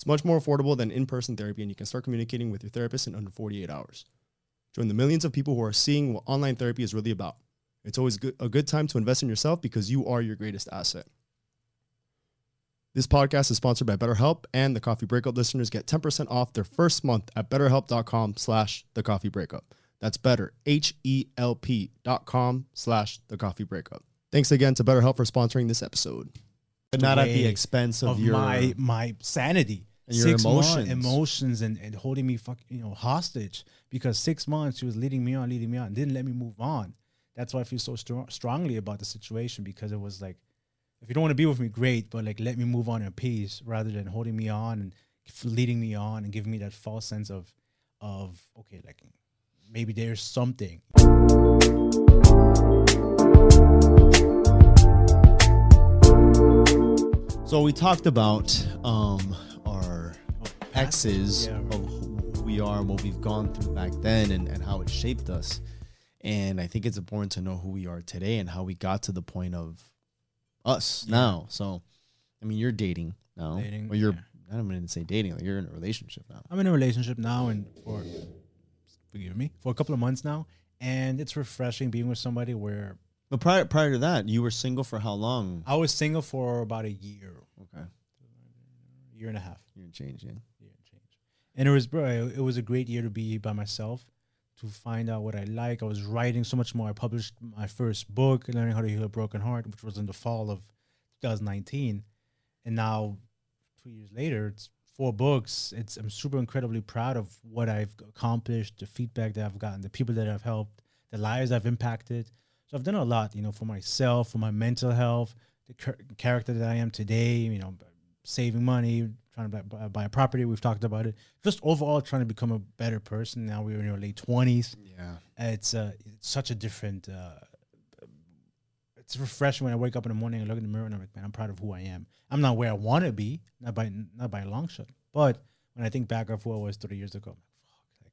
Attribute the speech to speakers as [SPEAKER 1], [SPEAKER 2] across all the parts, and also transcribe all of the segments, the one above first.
[SPEAKER 1] It's much more affordable than in person therapy, and you can start communicating with your therapist in under 48 hours. Join the millions of people who are seeing what online therapy is really about. It's always good, a good time to invest in yourself because you are your greatest asset. This podcast is sponsored by BetterHelp, and the Coffee Breakup listeners get 10% off their first month at betterhelp.com slash the coffee breakup. That's better, H-E-L-P dot com slash the coffee breakup. Thanks again to BetterHelp for sponsoring this episode. But not at the expense of,
[SPEAKER 2] of
[SPEAKER 1] your
[SPEAKER 2] my my sanity
[SPEAKER 1] And your
[SPEAKER 2] months-
[SPEAKER 1] emotions.
[SPEAKER 2] emotions and, and holding me fuck you know hostage because six months she was leading me on leading me on didn't let me move on that's why i feel so strong, strongly about the situation because it was like if you don't want to be with me great but like let me move on in peace rather than holding me on and leading me on and giving me that false sense of of okay like maybe there's something
[SPEAKER 1] So we talked about um, exes
[SPEAKER 2] Yeah.
[SPEAKER 1] of who we are and what we've gone through back then and, and how it shaped us. And I think it's important to know who we are today and how we got to the point of us now. So, I mean, you're dating now.
[SPEAKER 2] Dating,
[SPEAKER 1] or you're,
[SPEAKER 2] yeah.
[SPEAKER 1] I don't even say dating, like you're in a relationship now.
[SPEAKER 2] I'm in a relationship now and for forgive me for a couple of months now, and it's refreshing being with somebody where
[SPEAKER 1] But prior, prior to that, you were single for how long?
[SPEAKER 2] I was single for about a year,
[SPEAKER 1] Okay.
[SPEAKER 2] year and a half,
[SPEAKER 1] You're changing.
[SPEAKER 2] year and change, and it was bro, it was a great year to be by myself, to find out what I like. I was writing so much more. I published my first book, learning how to heal a broken heart, which was in the fall of 2019, and now two years later, it's four books. It's I'm super incredibly proud of what I've accomplished, the feedback that I've gotten, the people that I've helped, the lives I've impacted. So I've done a lot, you know, for myself, for my mental health, the char- character that I am today. You know, saving money, trying to buy, buy a property. We've talked about it. Just overall, trying to become a better person. Now we're in our late twenties.
[SPEAKER 1] Yeah.
[SPEAKER 2] It's uh, it's such a different. Uh, it's refreshing when I wake up in the morning and look in the mirror and I'm like, man, I'm proud of who I am. I'm not where I want to be, not by not by a long shot. But when I think back of who I was 30 years ago, I'm like, fuck, like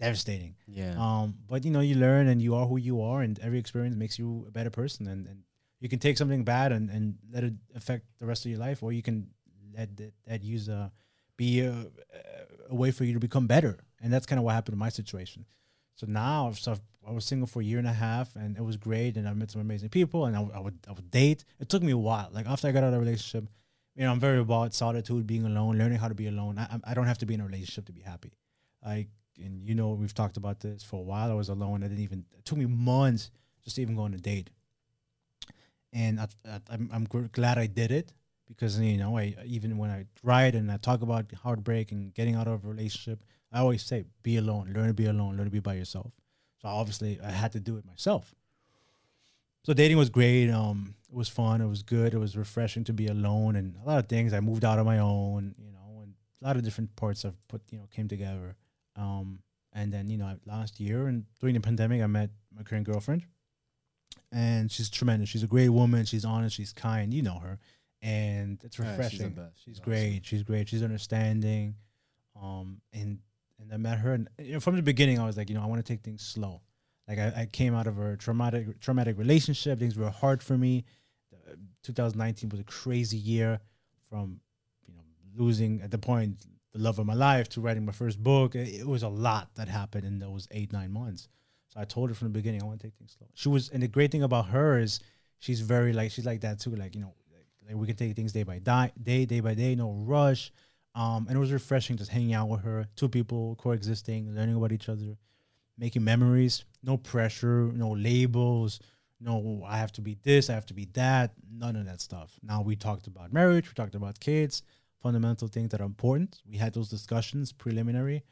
[SPEAKER 2] devastating.
[SPEAKER 1] Yeah.
[SPEAKER 2] Um, but you know, you learn and you are who you are, and every experience makes you a better person. And, and you can take something bad and, and let it affect the rest of your life, or you can let that, that use uh, be a, a way for you to become better. And that's kind of what happened in my situation. So now, so I was single for a year and a half, and it was great. And I met some amazing people, and I, would- I would I would date. It took me a while. Like after I got out of a relationship, you know, I'm very about solitude, being alone, learning how to be alone. I, I- I don't have to be in a relationship to be happy. Like, and you know, we've talked about this for a while. I was alone. I didn't even. It took me months just to even go on a date. And I, I, I'm I'm glad I did it because you know I even when I write and I talk about heartbreak and getting out of a relationship, I always say be alone, learn to be alone, learn to be by yourself. So obviously I had to do it myself. So dating was great. Um, it was fun. It was good. It was refreshing to be alone and a lot of things. I moved out on my own, you know, and a lot of different parts I've put, you know, came together. Um, and then you know last year and during the pandemic, I met my current girlfriend, and she's tremendous. She's a great woman. She's honest. She's kind. You know her, and it's
[SPEAKER 1] Yeah, she's
[SPEAKER 2] refreshing.
[SPEAKER 1] best.
[SPEAKER 2] She's
[SPEAKER 1] She's
[SPEAKER 2] great. She's great. She's understanding, um, and and I met her, and you know, from the beginning, I was like, you know, I want to take things slow. Like I, I came out of a traumatic traumatic relationship. Things were hard for me. Uh, 2019 was a crazy year, from you know losing at the point the love of my life to writing my first book. It, it was a lot that happened in those eight nine months. So I told her from the beginning, I want to take things slow. She was, and the great thing about her is she's very like she's like that too. Like you know, like, we can take things day by day, day day by day, no rush. Um, and it was refreshing just hanging out with her, two people coexisting, learning about each other, making memories. No pressure, no labels. No, I have to be this, I have to be that. None of that stuff. Now we talked about marriage, we talked about kids, fundamental things that are important. We had those discussions preliminary,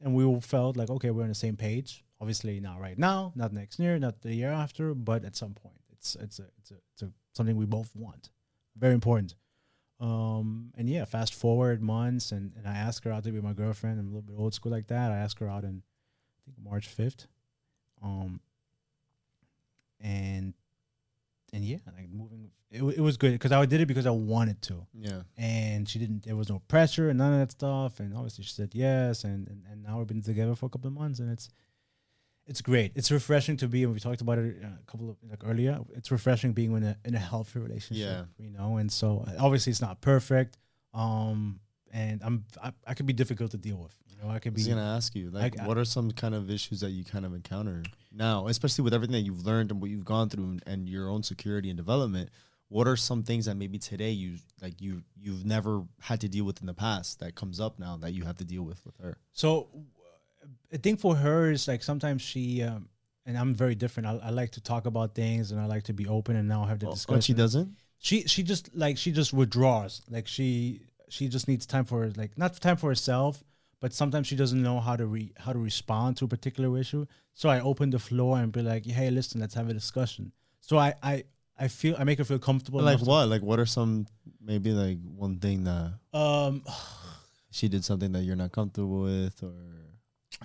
[SPEAKER 2] and we all felt like okay, we're on the same page. Obviously, not right now, not next year, not the year after, but at some point, it's it's a it's a, it's a something we both want. Very important. Um, and yeah, fast forward months, and, and I asked her out to be my girlfriend. I'm a little bit old school like that. I asked her out in I think March fifth. Um, and and yeah, like moving, it, it was good because I did it because I wanted to.
[SPEAKER 1] Yeah.
[SPEAKER 2] And she didn't. There was no pressure and none of that stuff. And obviously, she said yes. And and, and now we've been together for a couple of months, and it's it's great. It's refreshing to be. And we talked about it uh, a couple of like earlier. It's refreshing being in a in a healthy relationship.
[SPEAKER 1] Yeah.
[SPEAKER 2] You know, and so uh, obviously it's not perfect. Um, and I'm I, I could be difficult to deal with. You know, I could be.
[SPEAKER 1] I was gonna ask you, like,
[SPEAKER 2] I-
[SPEAKER 1] what are some kind of issues that you kind of encounter now, especially with everything that you've learned and what you've gone through and, and your own security and development? What are some things that maybe today you like you you've never had to deal with in the past that comes up now that you have to deal with with her?
[SPEAKER 2] So I think for her is like sometimes she um, and I'm very different. I, I like to talk about things and I like to be open and now have the
[SPEAKER 1] Oh,
[SPEAKER 2] discussion.
[SPEAKER 1] and she doesn't.
[SPEAKER 2] she she just like she just withdraws like she she just needs time for like not time for herself but sometimes she doesn't know how to re how to respond to a particular issue so i open the floor and be like hey listen let's have a discussion so i i i feel i make her feel comfortable
[SPEAKER 1] like
[SPEAKER 2] enough to-
[SPEAKER 1] what? Like what are some maybe like one thing that
[SPEAKER 2] um
[SPEAKER 1] she did something that you're not comfortable with, or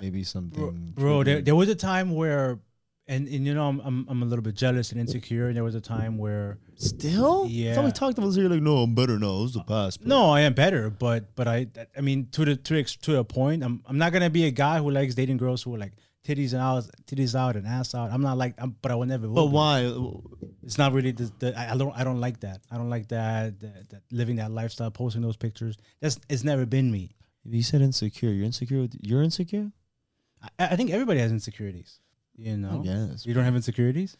[SPEAKER 1] maybe something.
[SPEAKER 2] bro there, there was a time where and, and you know I'm, I'm i'm a little bit jealous and insecure and there was a time where
[SPEAKER 1] still.
[SPEAKER 2] Yeah.
[SPEAKER 1] So we talked about this. You're like, no, I'm better now. It was the past. but-
[SPEAKER 2] No, I am better, but but I I mean to the to to a point. I'm I'm not gonna be a guy who likes dating girls who are like titties out, titties out, and ass out. I'm not like, I'm, but I will never.
[SPEAKER 1] But why?
[SPEAKER 2] It's not really the, the I I don't I don't like that. I don't like that, that that living that lifestyle, posting those pictures. That's it's never been me.
[SPEAKER 1] You said insecure. You're insecure. With, you're insecure.
[SPEAKER 2] I, I think everybody has insecurities. You know,
[SPEAKER 1] guess.
[SPEAKER 2] you don't have insecurities.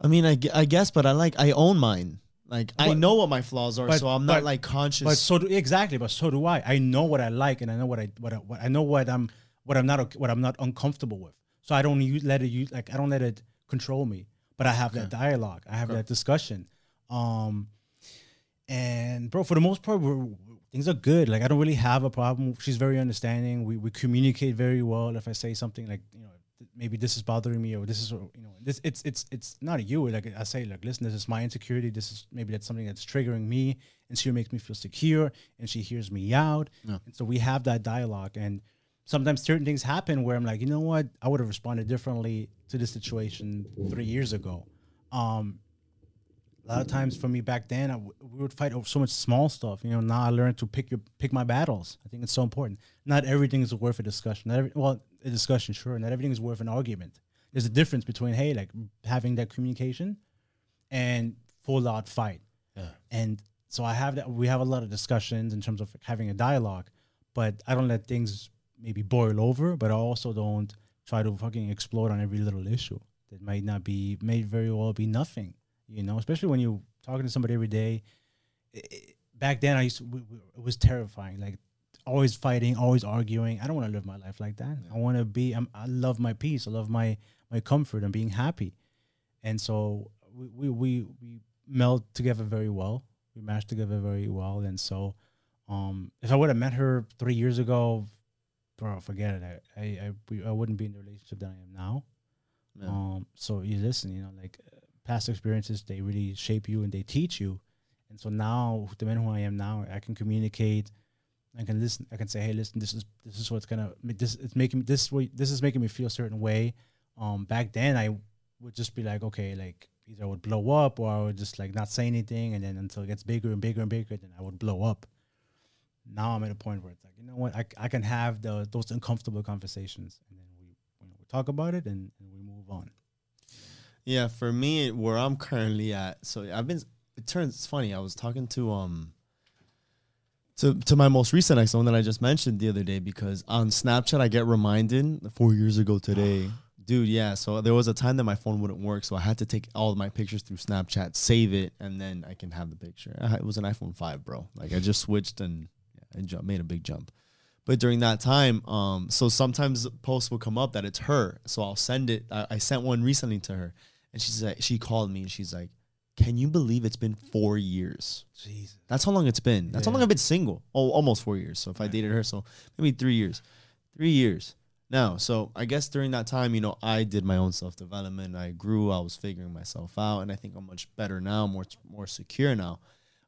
[SPEAKER 1] I mean, I, I guess, but I like I own mine. Like I know what my flaws are,
[SPEAKER 2] but-
[SPEAKER 1] so I'm not
[SPEAKER 2] but-
[SPEAKER 1] like conscious.
[SPEAKER 2] But so do exactly. But so do I. I know what I like, and I know what I what I, what I know what I'm what I'm not what I'm not uncomfortable with. So I don't use, let it use like I don't let it control me. But I have that dialogue. I have that discussion. Um, and bro, for the most part, we're, things are good. Like I don't really have a problem. She's very understanding. We we communicate very well. If I say something like you know maybe this is bothering me or this is you know this it's it's it's not you. Like I say like listen, this is my insecurity. This is maybe that's something that's triggering me, and she makes me feel secure, and she hears me out.
[SPEAKER 1] Yeah.
[SPEAKER 2] And so we have that dialogue and. Sometimes certain things happen where I'm like, you know what, I would have responded differently to this situation three years ago. Um, a lot of times for me back then, I w- we would fight over so much small stuff. You know, now I learned to pick your pick my battles. I think it's so important. Not everything is worth a discussion. Not every, well, a discussion, sure. Not everything is worth an argument. There's a difference between hey, like having that communication, and full out fight.
[SPEAKER 1] Yeah.
[SPEAKER 2] And so I have that. We have a lot of discussions in terms of having a dialogue, but I don't let things maybe boil over. But I also don't try to fucking explode on every little issue that might not be may very well be nothing you know especially when you're talking to somebody every day I- I- back then i used to w- w- it was terrifying like always fighting always arguing. I don't want to live my life like that. I want to be I'm, i love my peace i love my my comfort and being happy. And so we we we, we meld together very well. We match together very well. And so um if i would have met her three years ago bro forget it. I i I, we, I wouldn't be in the relationship that i am now.
[SPEAKER 1] Yeah.
[SPEAKER 2] um, so you listen, you know, like past experiences, they really shape you and they teach you. And so now, the man who I am now, I can communicate. I can listen. I can say, "Hey, listen, this is this is what's gonna this it's making me this way. This is making me feel a certain way." Um, back then, I would just be like, "Okay, like either I would blow up or I would just like not say anything, and then until it gets bigger and bigger and bigger, then I would blow up." now I'm at a point where it's like, you know what, I, I can have the those uncomfortable conversations, and then we we talk about it and, and we move on.
[SPEAKER 1] Yeah, for me, where I'm currently at, so I've been. It turns it's funny. I was talking to um. To, to my most recent ex, the one that I just mentioned the other day, because on Snapchat I get reminded four years ago today, dude. Yeah, so there was a time that my phone wouldn't work, so I had to take all of my pictures through Snapchat, save it, and then I can have the picture. I It was an iPhone five, bro. Like I just switched and yeah, I jump, made a big jump. But during that time, um, so sometimes posts will come up that it's her, so I'll send it. I, I sent one recently to her, and she's like, she called me and she's like, "Can you believe it's been four years?
[SPEAKER 2] Jesus.
[SPEAKER 1] That's how long it's been. That's how long I've been single. Oh, almost four years. So if I dated her, so maybe three years, three years now. So I guess during that time, you know, I did my own self development. I grew. I was figuring myself out, and I think I'm much better now, more more secure now.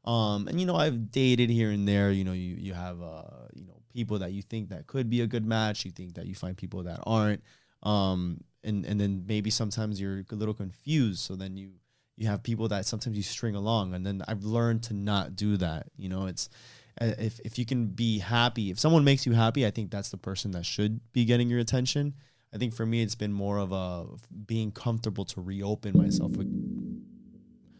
[SPEAKER 1] Um, and you know, I've dated here and there. You know, you you have uh, you know, people that you think that could be a good match. You think that you find people that aren't. Um, and and then maybe sometimes you're a little confused. So then you you have people that sometimes you string along, and then I've learned to not do that. You know, it's uh, if if you can be happy, if someone makes you happy, I think that's the person that should be getting your attention. I think for me, it's been more of a being comfortable to reopen myself,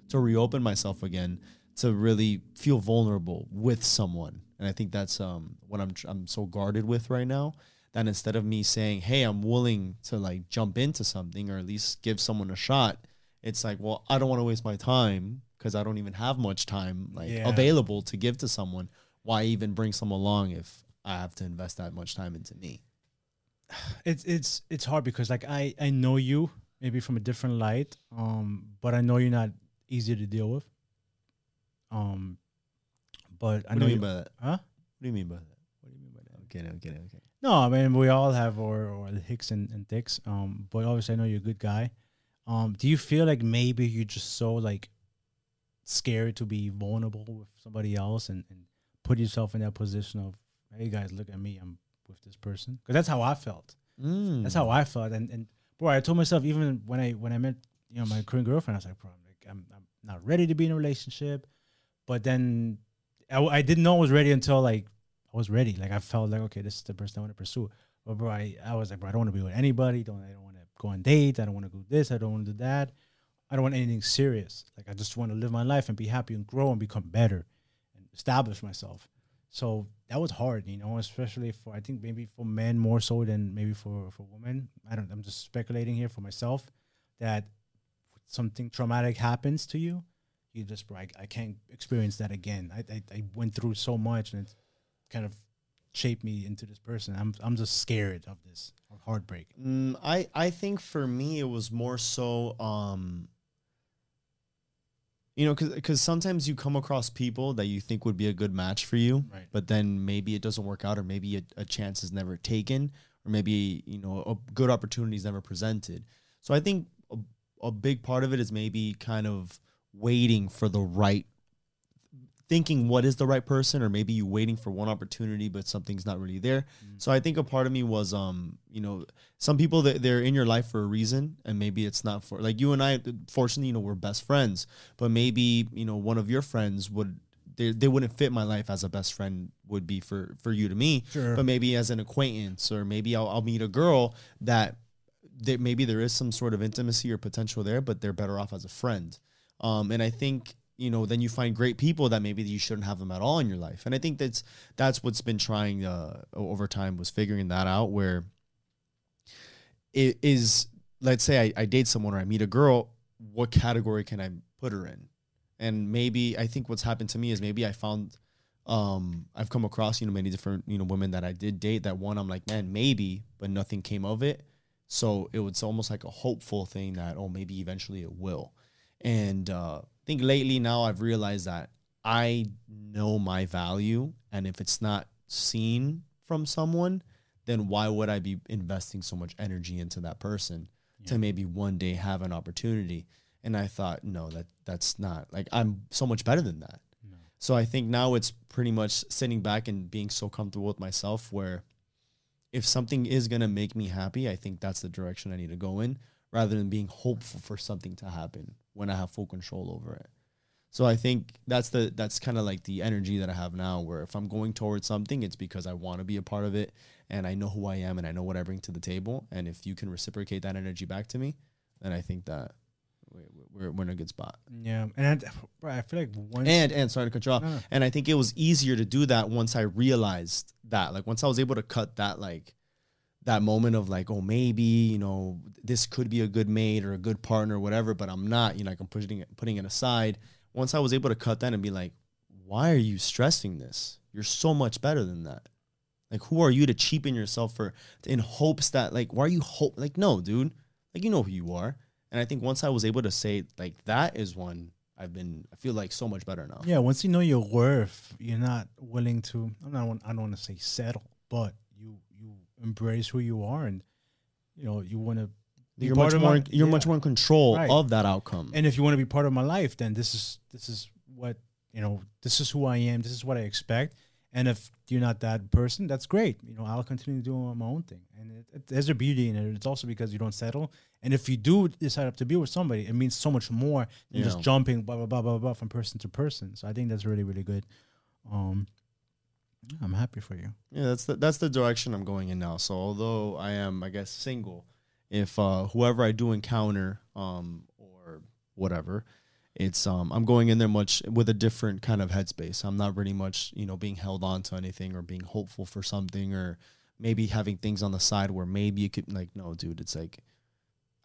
[SPEAKER 1] to reopen myself again, to really feel vulnerable with someone, and I think that's um what I'm I'm so guarded with right now. That instead of me saying, "Hey, I'm willing to like jump into something or at least give someone a shot," it's like, well, I don't want to waste my time because I don't even have much time like
[SPEAKER 2] Yeah.
[SPEAKER 1] available to give to someone. Why even bring someone along if I have to invest that much time into me?
[SPEAKER 2] it's it's it's hard because like I I know you maybe from a different light, um, but I know you're not easy to deal with. Um, but I
[SPEAKER 1] What
[SPEAKER 2] know
[SPEAKER 1] do you
[SPEAKER 2] you.
[SPEAKER 1] mean by that?
[SPEAKER 2] Huh?
[SPEAKER 1] What do you mean by that? What do you mean by that? Okay, okay, okay.
[SPEAKER 2] No, I mean we all have our, our hicks and, and dicks. Um, but obviously I know you're a good guy. Um, do you feel like maybe you're just so like scared to be vulnerable with somebody else and, and put yourself in that position of, hey guys, look at me, I'm with this person? Because that's how I felt.
[SPEAKER 1] Mm.
[SPEAKER 2] That's how I felt. And and bro, I told myself even when I when I met you know my current girlfriend, I was like, bro, I'm like I'm I'm not ready to be in a relationship. But then I didn't know I was ready until like I was ready. Like I felt like okay, this is the person I want to pursue. But bro, I, I was like, bro, I don't want to be with anybody. Don't I don't want to go on dates. I don't want to do this. I don't want to do that. I don't want anything serious. Like I just want to live my life and be happy and grow and become better and establish myself. So that was hard, you know, especially for I think maybe for men more so than maybe for for women. I don't. I'm just speculating here for myself that something traumatic happens to you, you just bro, I, can't experience that again. I, I I went through so much and it kind of shaped me into this person. I'm I'm just scared of this of heartbreak.
[SPEAKER 1] Mm, I I think for me it was more so um you know cuz sometimes you come across people that you think would be a good match for you
[SPEAKER 2] Right.
[SPEAKER 1] but then maybe it doesn't work out or maybe a, a chance is never taken or maybe you know a good opportunity is never presented. So I think a, a big part of it is maybe kind of waiting for the right thinking what is the right person or maybe you waiting for one opportunity but something's not really there. So i think a part of me was um you know some people that they're in your life for a reason and maybe it's not for like you and i fortunately you know we're best friends but maybe you know one of your friends would they, they wouldn't fit my life as a best friend would be for for you to me.
[SPEAKER 2] Sure.
[SPEAKER 1] but maybe as an acquaintance or maybe I'll, I'll meet a girl that that maybe there is some sort of intimacy or potential there but they're better off as a friend. Um, and i think you know then you find great people that maybe you shouldn't have them at all in your life. And i think that's that's what's been trying uh, over time was figuring that out where it is let's say I, I date someone or i meet a girl what category can i put her in? And maybe i think what's happened to me is maybe i found um i've come across you know many different you know women that i did date that one i'm like man maybe but nothing came of it. So it was almost like a hopeful thing that oh maybe eventually it will. And uh, think lately now I've realized that I know my value, and if it's not seen from someone, then why would I be investing so much energy into that person to maybe one day have an opportunity? And I thought, no, that that's not like I'm so much better than that. So I think now it's pretty much sitting back and being so comfortable with myself where if something is gonna make me happy, I think that's the direction I need to go in rather than being hopeful for something to happen when I have full control over it. So I think that's the that's kind of like the energy that I have now where if I'm going towards something it's because I want to be a part of it and I know who I am and I know what I bring to the table and if you can reciprocate that energy back to me then I think that we- we're, we're in a good spot.
[SPEAKER 2] Yeah, and I, I feel like once
[SPEAKER 1] And and sorry to cut you off.
[SPEAKER 2] No.
[SPEAKER 1] And I think it was easier to do that once I realized that. Like once I was able to cut that like that moment of like, oh maybe, you know, this could be a good mate or a good partner or whatever, but I'm not, you know, like I'm pushing it putting it aside. Once I was able to cut that and be like, why are you stressing this? You're so much better than that. Like who are you to cheapen yourself for in hopes that like why are you hope like no, dude. Like you know who you are. And I think once I was able to say like that is when I've been I feel like so much better now.
[SPEAKER 2] Yeah, once you know your worth, you're not willing to. I'm not. I don't want to say settle, but embrace who you are, and you know you want to.
[SPEAKER 1] you're
[SPEAKER 2] part
[SPEAKER 1] much
[SPEAKER 2] of
[SPEAKER 1] more
[SPEAKER 2] my-
[SPEAKER 1] you're
[SPEAKER 2] yeah.
[SPEAKER 1] much more in control
[SPEAKER 2] Right.
[SPEAKER 1] of that outcome.
[SPEAKER 2] And if you want to be part of my life, then this is this is what you know. This is who I am. This is what I expect. And if you're not that person, that's great. You know, I'll continue doing my own thing. And it, it, there's a beauty in it. It's also because you don't settle. And if you do decide to be with somebody, it means so much more than just jumping blah blah blah blah blah from person to person. So I think that's really really good. Um, I'm happy for you.
[SPEAKER 1] yeah, that's the that's the direction I'm going in now. So although I am, I guess, single, if uh, whoever I do encounter, um, or whatever, it's um, I'm going in there much with a different kind of headspace. I'm not really much, you know, being held on to anything or being hopeful for something or maybe having things on the side where maybe you could like, no, dude, it's like.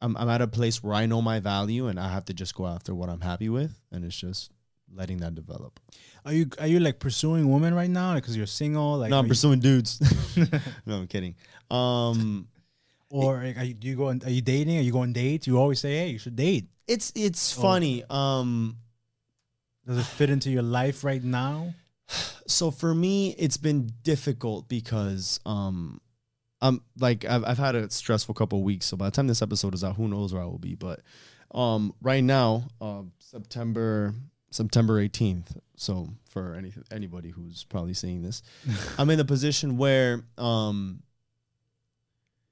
[SPEAKER 1] I'm, I'm at a place where I know my value and I have to just go after what I'm happy with and it's just letting that develop.
[SPEAKER 2] Are you are you like pursuing women right now because you're single? Like,
[SPEAKER 1] no, I'm pursuing dudes. no, I'm kidding. Um,
[SPEAKER 2] or are you, do you go? on- Are you dating? Are you going dates? You always say, hey, you should date.
[SPEAKER 1] it's it's
[SPEAKER 2] Oh.
[SPEAKER 1] funny. Um,
[SPEAKER 2] Does it fit into your life right now?
[SPEAKER 1] so for me, it's been difficult because um, I'm like I've I've had a stressful couple of weeks. So by the time this episode is out, who knows where I will be? But um, right now, uh, September September 18th. So for any anybody who's probably seeing this, I'm in a position where um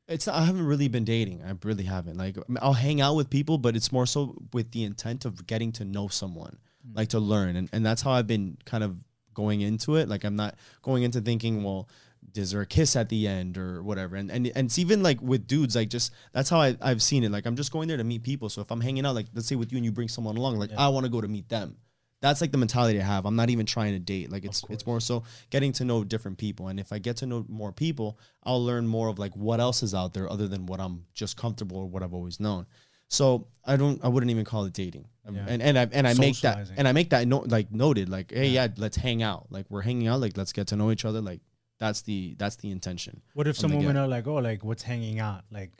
[SPEAKER 1] it's I haven't really been dating. I really haven't. Like I'll hang out with people, but it's more so with the intent of getting to know someone, like to learn, and and that's how I've been kind of going into it. Like I'm not going into thinking, well, is there a kiss at the end or whatever? And and and it's even like with dudes, like just that's how I I've seen it. Like I'm just going there to meet people. So if I'm hanging out, like let's say with you and you bring someone along, like
[SPEAKER 2] Yeah.
[SPEAKER 1] I want to go to meet them. That's like the mentality I have. I'm not even trying to date. Like it's it's more so getting to know different people. And if I get to know more people, I'll learn more of like what else is out there other than what I'm just comfortable or what I've always known. So I don't I wouldn't even call it dating. Um,
[SPEAKER 2] Yeah.
[SPEAKER 1] And and I and I make that and I make that note like noted like hey yeah. let's hang out. Like we're hanging out like let's get to know each other like that's the that's the intention.
[SPEAKER 2] What if some women
[SPEAKER 1] get.
[SPEAKER 2] are like, oh, like what's hanging out, like,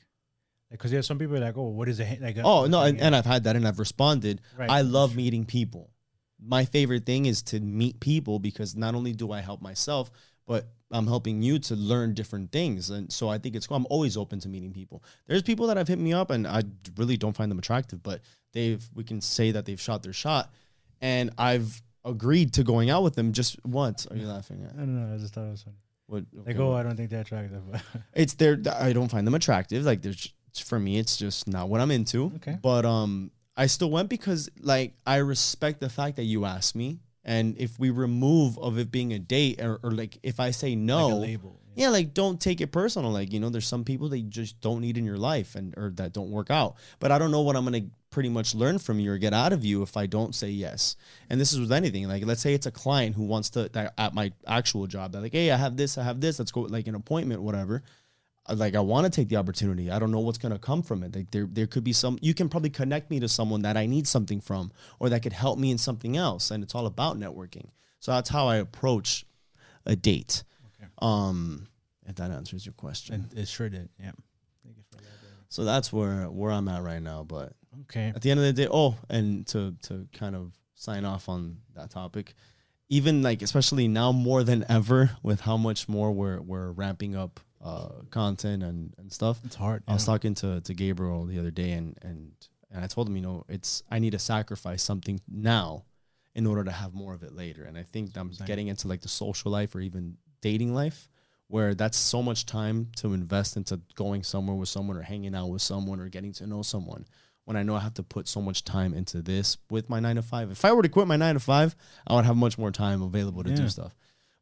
[SPEAKER 2] because there's some people like, oh, what is it? Like,
[SPEAKER 1] Oh no, and, and? I've had that, and I've responded.
[SPEAKER 2] Right.
[SPEAKER 1] I love meeting people. My favorite thing is to meet people because not only do I help myself, but I'm helping you to learn different things. And so I think it's cool. I'm always open to meeting people. There's people that have hit me up, and I really don't find them attractive, but they've we can say that they've shot their shot, and I've agreed to going out with them just once. Are you laughing at?
[SPEAKER 2] I don't know. I just thought it was funny.
[SPEAKER 1] What,
[SPEAKER 2] Like, oh. I don't think they're attractive. but-
[SPEAKER 1] it's there i don't find them attractive like there's for me it's just not what i'm into
[SPEAKER 2] Okay.
[SPEAKER 1] but um i still went because like i respect the fact that you asked me and if we remove of it being a date or, or like if i say no
[SPEAKER 2] like label.
[SPEAKER 1] yeah. like don't take it personal. Like you know there's some people that just don't need in your life and or that don't work out. But i don't know what i'm gonna pretty much learn from you or get out of you if i don't say yes. And this is with anything. Like let's say it's a client who wants to that at my actual job they're like hey i have this i have this let's go like an appointment whatever like I want to take the opportunity. I don't know what's gonna come from it. Like there, there could be some. You can probably connect me to someone that I need something from, or that could help me in something else. And it's all about networking. So that's how I approach a date.
[SPEAKER 2] Okay.
[SPEAKER 1] Um, if that answers your question.
[SPEAKER 2] And it sure did. Yeah. Thank you for elaborating.
[SPEAKER 1] So that's where where I'm at right now. But
[SPEAKER 2] Okay.
[SPEAKER 1] at the end of the day, oh, and to to kind of sign off on that topic, even like especially now more than ever with how much more we're we're ramping up uh, content and and stuff.
[SPEAKER 2] It's hard.
[SPEAKER 1] I was
[SPEAKER 2] yeah.
[SPEAKER 1] talking to to Gabriel the other day, and and and I told him, you know, it's I need to sacrifice something now in order to have more of it later. And I think I'm
[SPEAKER 2] Same.
[SPEAKER 1] getting into like the social life or even dating life, where that's so much time to invest into going somewhere with someone or hanging out with someone or getting to know someone. when I know I have to put so much time into this with my nine to five. If I were to quit my nine to five, I would have much more time available to
[SPEAKER 2] Yeah.
[SPEAKER 1] do stuff.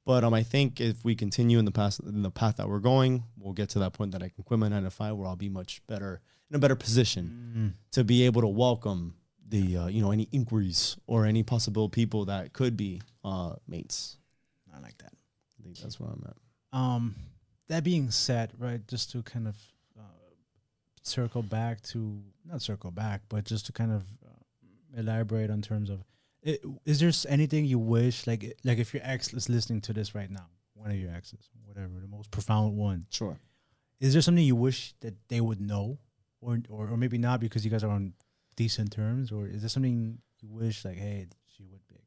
[SPEAKER 1] But um, I think if we continue in the past in the path that we're going, we'll get to that point that I can quit my nine to five, where I'll be much better in a better position
[SPEAKER 2] Mm.
[SPEAKER 1] to be able to welcome the uh, you know any inquiries or any possible people that could be uh, mates.
[SPEAKER 2] I like that.
[SPEAKER 1] I think that's where I'm at.
[SPEAKER 2] Um, that being said, right, just to kind of uh, circle back to not circle back, but just to kind of uh, elaborate on terms of, is there anything you wish, like, like if your ex is listening to this right now, one of your exes, whatever, the most profound one,
[SPEAKER 1] Sure.
[SPEAKER 2] is there something you wish that they would know, or or, or maybe not because you guys are on decent terms, or is there something you wish, like, hey, she would be,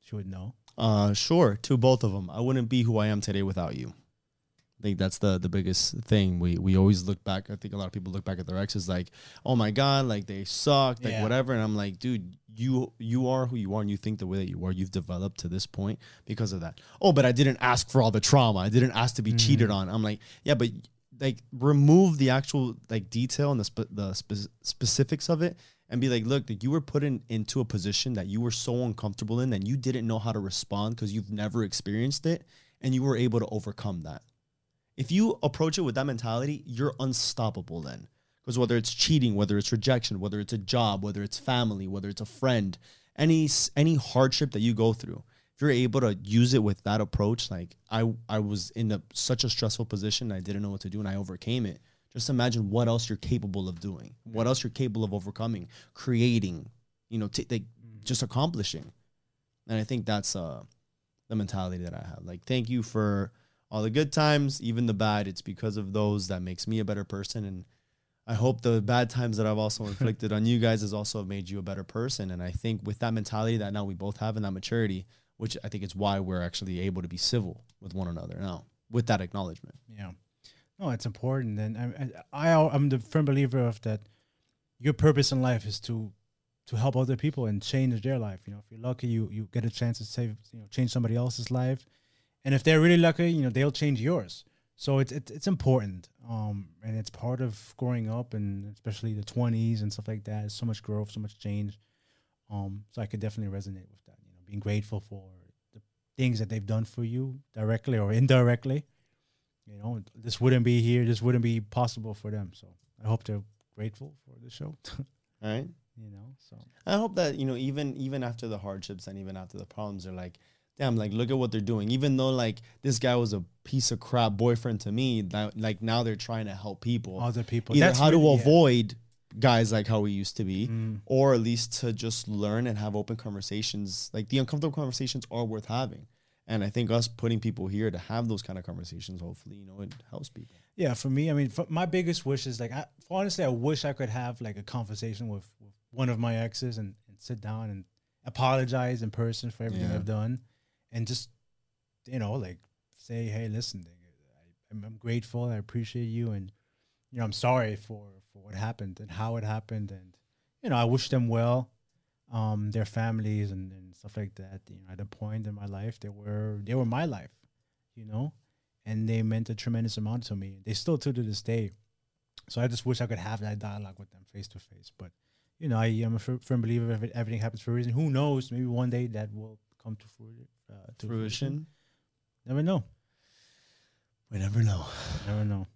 [SPEAKER 2] she would know?
[SPEAKER 1] Uh, sure. To both of them, I wouldn't be who I am today without you. I think that's the the biggest thing. We we always look back. I think a lot of people look back at their exes like, oh my god, like they sucked, like
[SPEAKER 2] Yeah.
[SPEAKER 1] whatever. And I'm like, dude, you you are who you are, and you think the way that you are. You've developed to this point because of that. Oh, but I didn't ask for all the trauma. I didn't ask to be cheated mm. on. I'm like, yeah, but like remove the actual like detail and the spe- the spe- specifics of it and be like, look, that you were put in into a position that you were so uncomfortable in that you didn't know how to respond because you've never experienced it, and you were able to overcome that. If you approach it with that mentality, you're unstoppable then. Because whether it's cheating, whether it's rejection, whether it's a job, whether it's family, whether it's a friend, any any hardship that you go through, if you're able to use it with that approach, like I I was in a, such a stressful position, I didn't know what to do, and I overcame it. Just imagine what else you're capable of doing, what else you're capable of overcoming, creating, you know, t- like just accomplishing. And I think that's uh the mentality that I have. Like, thank you for all the good times, even the bad. It's because of those that makes me a better person. And I hope the bad times that I've also inflicted on you guys has also made you a better person. And I think with that mentality that now we both have and that maturity, which I think is why we're actually able to be civil with one another now, with that acknowledgement.
[SPEAKER 2] Yeah. No, it's important, and I, I I'm the firm believer of that. Your purpose in life is to to help other people and change their life. You know, if you're lucky, you you get a chance to save, you know, change somebody else's life, and if they're really lucky, you know, they'll change yours. So it's it's, it's important, um, and it's part of growing up, and especially the twenties and stuff like that. So much growth, so much change. Um, so I could definitely resonate with that. You know, being grateful for the things that they've done for you directly or indirectly you know this wouldn't be here this wouldn't be possible for them so i hope they're grateful for the show
[SPEAKER 1] All right.
[SPEAKER 2] you know so
[SPEAKER 1] I hope that you know even even after the hardships and even after the problems, they're like, damn, like look at what they're doing. Even though like this guy was a piece of crap boyfriend to me, that like now they're trying to help people.
[SPEAKER 2] other people
[SPEAKER 1] Either
[SPEAKER 2] that's
[SPEAKER 1] how to
[SPEAKER 2] really- yeah.
[SPEAKER 1] avoid guys like how we used to be,
[SPEAKER 2] Mm.
[SPEAKER 1] or at least to just learn and have open conversations. Like the uncomfortable conversations are worth having. And I think us putting people here to have those kind of conversations, hopefully, you know, it helps people.
[SPEAKER 2] yeah for me i mean my biggest wish is like I, honestly i wish i could have like a conversation with, with one of my exes and, and sit down and apologize in person for everything
[SPEAKER 1] Yeah.
[SPEAKER 2] i've done and just you know like say hey listen I, I'm, I'm grateful i appreciate you and you know i'm sorry for for what happened and how it happened and you know i wish them well um their families and, and stuff like that you know at a point in my life they were they were my life you know and they meant a tremendous amount to me. They still do to this day. So I just wish I could have that dialogue with them face to face. But you know, I am a firm believer if everything happens for a reason. Who knows? Maybe one day that will come to fruition. Uh, to
[SPEAKER 1] Fruition.
[SPEAKER 2] Never know.
[SPEAKER 1] We never know.
[SPEAKER 2] Never know.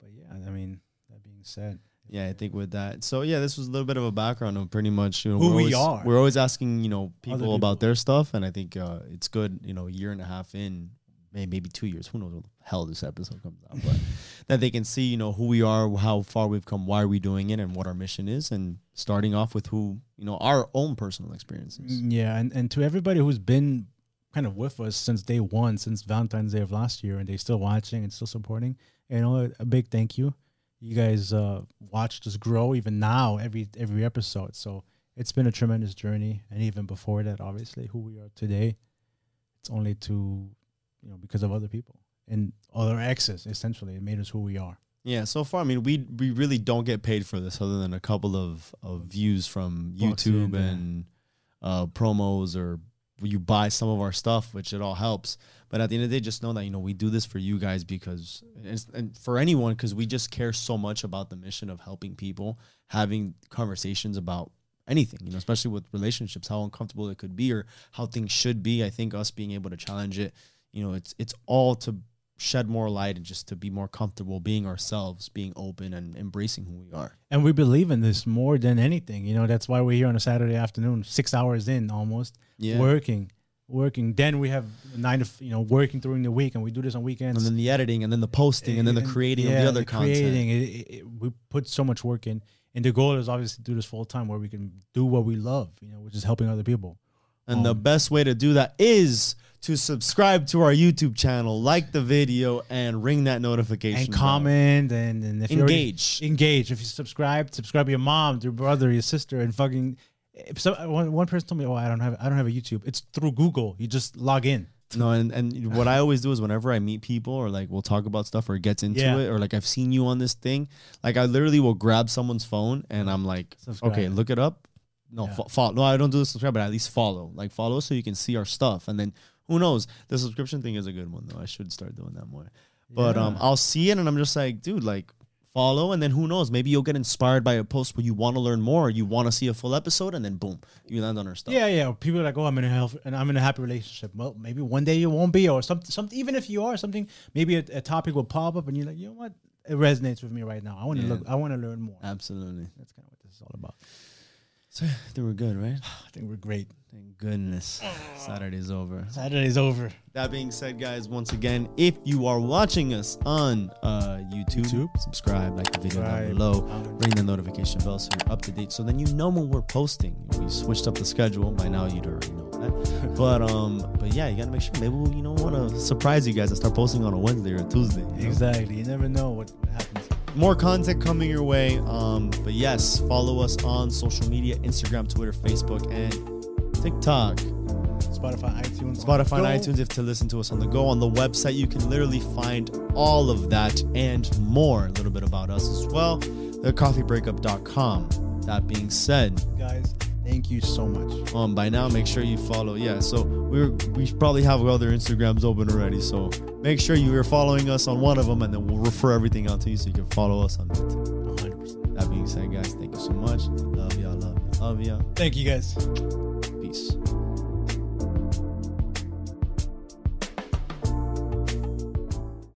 [SPEAKER 2] But yeah, I mean, that being said,
[SPEAKER 1] Yeah, I think with that. So yeah, this was a little bit of a background of pretty much you know,
[SPEAKER 2] Who
[SPEAKER 1] we're
[SPEAKER 2] we
[SPEAKER 1] always,
[SPEAKER 2] are.
[SPEAKER 1] We're always asking you know people,
[SPEAKER 2] people.
[SPEAKER 1] about their stuff, and I think uh, it's good. You know, a year and a half in, may- maybe two years. Who knows when the hell this episode comes out? But that they can see you know who we are, how far we've come, why are we doing it, and what our mission is, and starting off with who you know our own personal experiences.
[SPEAKER 2] Mm, yeah, and, and to everybody who's been kind of with us since day one, since Valentine's Day of last year, and they still watching and still supporting, you know, a big thank you. You guys uh, watched us grow even now every every episode. So it's been a tremendous journey, and even before that, obviously, who we are today, it's only to you know because of other people and other exes. Essentially, it made us who we are.
[SPEAKER 1] Yeah, so far, I mean, we we really don't get paid for this other than a couple of, of views from
[SPEAKER 2] Bucks
[SPEAKER 1] YouTube
[SPEAKER 2] in, yeah.
[SPEAKER 1] and uh, promos or you buy some of our stuff, which it all helps. But at the end of the day, just know that you know we do this for you guys because and, and for anyone because we just care so much about the mission of helping people, having conversations about anything, you know, especially with relationships, how uncomfortable it could be or how things should be. I think us being able to challenge it, you know, it's it's all to shed more light and just to be more comfortable being ourselves, being open and embracing who we are.
[SPEAKER 2] And we believe in this more than anything. You know, that's why we're here on a Saturday afternoon, six hours in almost,
[SPEAKER 1] Yeah.
[SPEAKER 2] working, working. Then we have nine of you know, working during the week, and we do this on weekends.
[SPEAKER 1] And then the editing and then the posting and then the creating of the other content.
[SPEAKER 2] Creating, it, it, we put so much work in. And the goal is obviously to do this full time where we can do what we love, you know, which is helping other people.
[SPEAKER 1] And the
[SPEAKER 2] Um,
[SPEAKER 1] best way to do that is to subscribe to our YouTube channel, like the video, and ring that notification.
[SPEAKER 2] and
[SPEAKER 1] bell.
[SPEAKER 2] comment and, and if you already-
[SPEAKER 1] Engage.
[SPEAKER 2] engage. If you subscribe, subscribe your mom, your brother, your sister, and fucking. If some, one, one person told me, "Oh, I don't have, I don't have a YouTube." It's through Google. You just log in.
[SPEAKER 1] No, and, and what I always do is whenever I meet people or like we'll talk about stuff or it gets into
[SPEAKER 2] Yeah.
[SPEAKER 1] it or like I've seen you on this thing, like I literally will grab someone's phone and I'm like,
[SPEAKER 2] Subscribe.
[SPEAKER 1] okay, look it up. No,
[SPEAKER 2] Yeah.
[SPEAKER 1] fo- follow. No, I don't do the subscribe, but at least follow. Like follow so you can see our stuff. And then who knows? The subscription thing is a good one though. I should start doing that more. But um, I'll see it and I'm just like, dude, like follow, and then who knows? Maybe you'll get inspired by a post where you want to learn more, you want to see a full episode, and then boom, you land on our stuff.
[SPEAKER 2] Yeah, yeah. People are like, "Oh, I'm in a health and I'm in a happy relationship." Well, maybe one day you won't be, or something. Something. Even if you are, something. Maybe a, a topic will pop up, and you're like, "You know what? It resonates with me right now. I want to
[SPEAKER 1] Yeah.
[SPEAKER 2] look. I want to learn more."
[SPEAKER 1] absolutely.
[SPEAKER 2] That's kind of what this is all about.
[SPEAKER 1] So we're good, right?
[SPEAKER 2] I think we're great.
[SPEAKER 1] Thank goodness. Saturday's over.
[SPEAKER 2] Saturday's over.
[SPEAKER 1] That being said, guys, once again, if you are watching us on uh, YouTube,
[SPEAKER 2] YouTube.
[SPEAKER 1] subscribe, like the video down below,
[SPEAKER 2] comment.
[SPEAKER 1] ring the notification bell so you're up to date. So then you know when we're posting. We switched up the schedule. By now, you'd already know that. but um, but yeah, you gotta make sure. Maybe we'll, you know want to surprise you guys and start posting on a Wednesday or a Tuesday. you know?
[SPEAKER 2] Exactly. You never know what, what happens.
[SPEAKER 1] More content coming your way. Um, but yes, follow us on social media: Instagram, Twitter, Facebook, and TikTok.
[SPEAKER 2] Spotify, iTunes,
[SPEAKER 1] Spotify and iTunes if to listen to us on the go. On the website, you can literally find all of that and more. A little bit about us as well. Thecoffeebreakup.com. That being said,
[SPEAKER 2] guys. Thank you so much.
[SPEAKER 1] um, by now make sure you follow. Yeah, so we're we probably have other Instagrams open already. So make sure you are following us on one of them, and then we'll refer everything out to you so you can follow us on that.
[SPEAKER 2] 100%.
[SPEAKER 1] That being said, guys, thank you so much. Love y'all, love y'all, love y'all.
[SPEAKER 2] Thank you, guys.